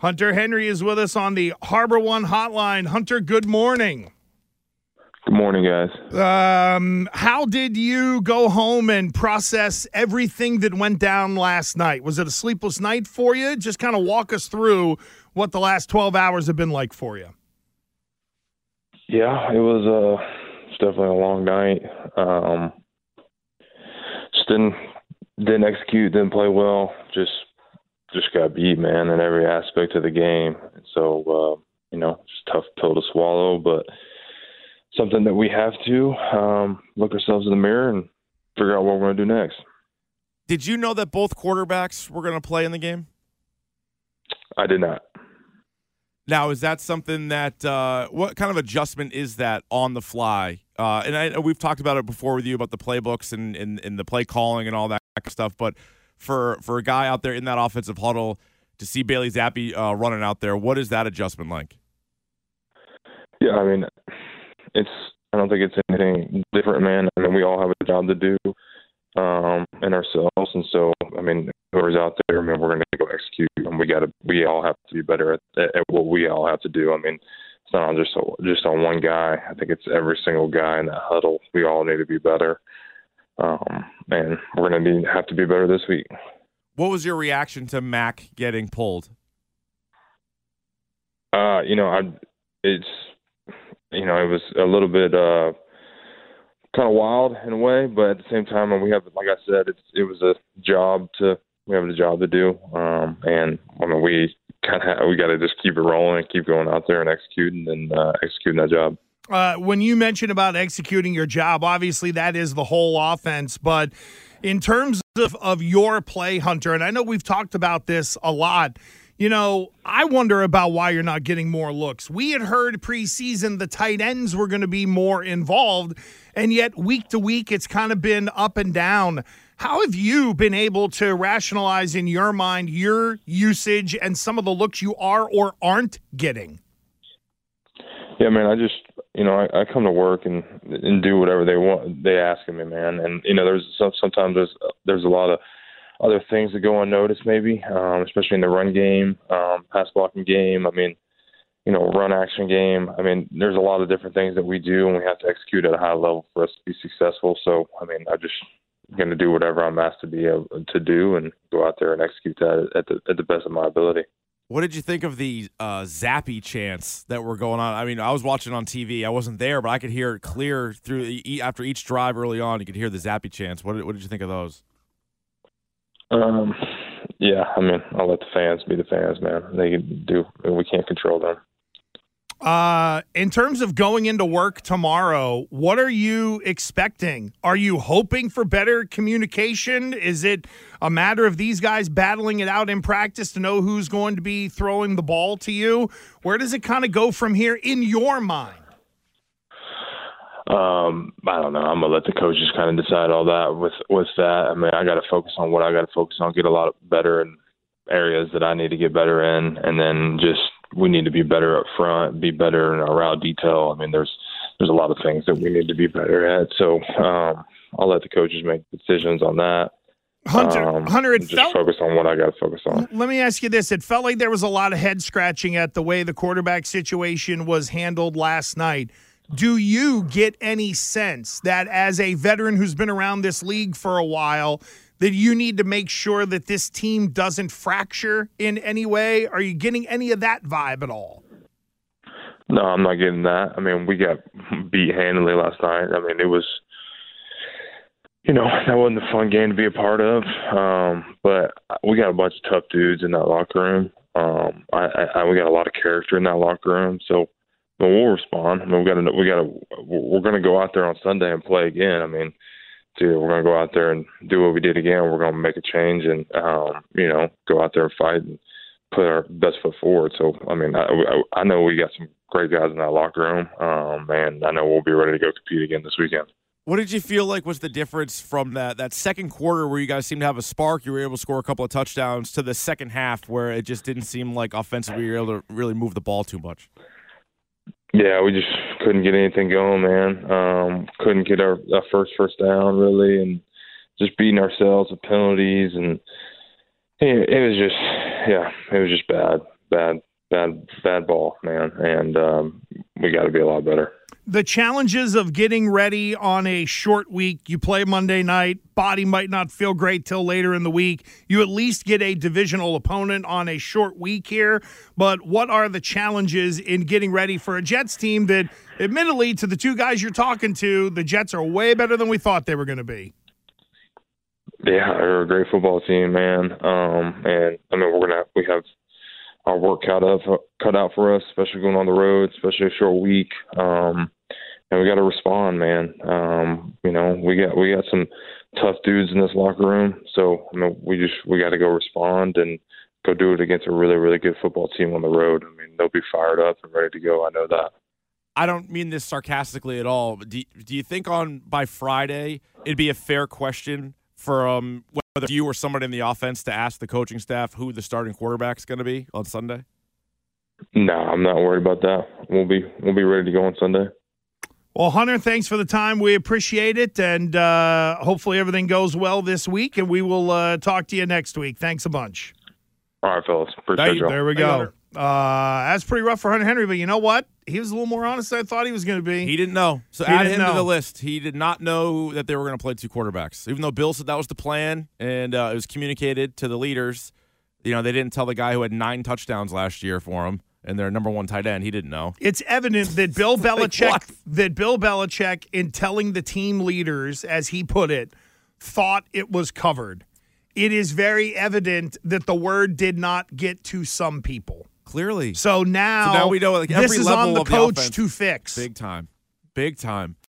Hunter Henry is with us on the Harbor One hotline. Hunter, good morning. Good morning, guys. Um, how did you go home and process everything that went down last night? Was it a sleepless night for you? Just kind of walk us through what the last 12 hours have been like for you. Yeah, it was uh, it's definitely a long night. Um, just didn't didn't execute, didn't play well. Just just got beat, man, in every aspect of the game. And So, uh, you know, it's a tough pill to swallow, but something that we have to um, look ourselves in the mirror and figure out what we're going to do next. Did you know that both quarterbacks were going to play in the game? I did not. Now, is that something that uh, what kind of adjustment is that on the fly? Uh, and I, we've talked about it before with you about the playbooks and, and, and the play calling and all that stuff. But for for a guy out there in that offensive huddle to see Bailey Zappe uh, running out there, what is that adjustment like? Yeah, I mean, it's I don't think it's anything different, man. I mean, we all have a job to do um, in ourselves, and so I mean, whoever's out there, I mean, we're going to go execute, and we got to we all have to be better at, at what we all have to do. I mean, it's not just just on one guy. I think it's every single guy in that huddle. We all need to be better um, and we're going to have to be better this week. What was your reaction to Mac getting pulled? Uh, you know, I it's you know it was a little bit uh kind of wild in a way, but at the same time, we have like I said, it's it was a job to we have a job to do, um, and I mean we kind of we got to just keep it rolling, and keep going out there and executing and uh, executing that job. Uh, when you mentioned about executing your job, obviously that is the whole offense. But in terms of, of your play, Hunter, and I know we've talked about this a lot, you know, I wonder about why you're not getting more looks. We had heard preseason the tight ends were going to be more involved, and yet week to week it's kind of been up and down. How have you been able to rationalize in your mind your usage and some of the looks you are or aren't getting? Yeah, man, I just you know, I, I come to work and and do whatever they want. They ask of me, man. And you know, there's some, sometimes there's there's a lot of other things that go unnoticed, maybe, um, especially in the run game, um, pass blocking game. I mean, you know, run action game. I mean, there's a lot of different things that we do, and we have to execute at a high level for us to be successful. So, I mean, I just going to do whatever I'm asked to be able to do and go out there and execute that at the at the best of my ability. What did you think of the uh, Zappe chants that were going on? I mean, I was watching on TV. I wasn't there, but I could hear it clear through after each drive early on. You could hear the Zappe chants. What did, what did you think of those? Um, yeah, I mean, I'll let the fans be the fans, man. They do. We can't control them. Uh, in terms of going into work tomorrow, what are you expecting? Are you hoping for better communication? Is it a matter of these guys battling it out in practice to know who's going to be throwing the ball to you? Where does it kind of go from here in your mind? Um, I don't know. I'm gonna let the coaches kind of decide all that. With with that, I mean, I got to focus on what I got to focus on, get a lot better in areas that I need to get better in, and then just we need to be better up front, be better in our route detail. I mean, there's there's a lot of things that we need to be better at. So um, I'll let the coaches make decisions on that. Hunter, um, Hunter, it just felt, focus on what I got to focus on. Let me ask you this: It felt like there was a lot of head scratching at the way the quarterback situation was handled last night. Do you get any sense that, as a veteran who's been around this league for a while, that you need to make sure that this team doesn't fracture in any way? Are you getting any of that vibe at all? No, I'm not getting that. I mean, we got beat handily last night. I mean, it was, you know, that wasn't a fun game to be a part of. Um, but we got a bunch of tough dudes in that locker room. Um, I, I, we got a lot of character in that locker room. So, I mean, we'll respond. I mean, we got to, we got to, we're going to go out there on Sunday and play again. I mean, to we're going to go out there and do what we did again. We're going to make a change and um, you know go out there and fight and put our best foot forward. So I mean, I, I know we got some great guys in that locker room, um, and I know we'll be ready to go compete again this weekend. What did you feel like was the difference from that that second quarter where you guys seemed to have a spark, you were able to score a couple of touchdowns, to the second half where it just didn't seem like offensively you were able to really move the ball too much? Yeah, we just couldn't get anything going, man. Um, couldn't get our, our first first down really, and just beating ourselves with penalties, and it, was just, yeah, it was just bad, bad, bad, bad ball, man, and um, we got to be a lot better the challenges of getting ready on a short week. You play Monday night, body might not feel great till later in the week. You at least get a divisional opponent on a short week here. But what are the challenges in getting ready for a Jets team that, admittedly, to the two guys you're talking to, the Jets are way better than we thought they were going to be? Yeah, they're a great football team, man. Um, and I mean, we're gonna we have our work cut out cut out for us, especially going on the road, especially a short week. Um, and we got to respond, man. Um, you know, we got we got some tough dudes in this locker room, so I mean, we just we got to go respond and go do it against a really really good football team on the road. I mean, they'll be fired up and ready to go. I know that. I don't mean this sarcastically at all. Do, do you think on by Friday it'd be a fair question for um, whether you or somebody in the offense to ask the coaching staff who the starting quarterback is going to be on Sunday? No, I'm not worried about that. We'll be we'll be ready to go on Sunday. Well, Hunter, thanks for the time. We appreciate it, and uh, hopefully everything goes well this week. And we will uh, talk to you next week. Thanks a bunch. All right, fellas. Appreciate you. There we go. Uh, that's pretty rough for Hunter Henry, but you know what? He was a little more honest than I thought he was going to be. He didn't know. So he add him know. to the list. He did not know that they were going to play two quarterbacks, even though Bill said that was the plan and uh, it was communicated to the leaders. You know, they didn't tell the guy who had nine touchdowns last year for him and their number one tight end. He didn't know. It's evident that Bill Belichick, like that Bill Belichick, in telling the team leaders, as he put it, thought it was covered. It is very evident that the word did not get to some people. Clearly. So now, so now we know like this is on the coach the to fix. Big time. Big time.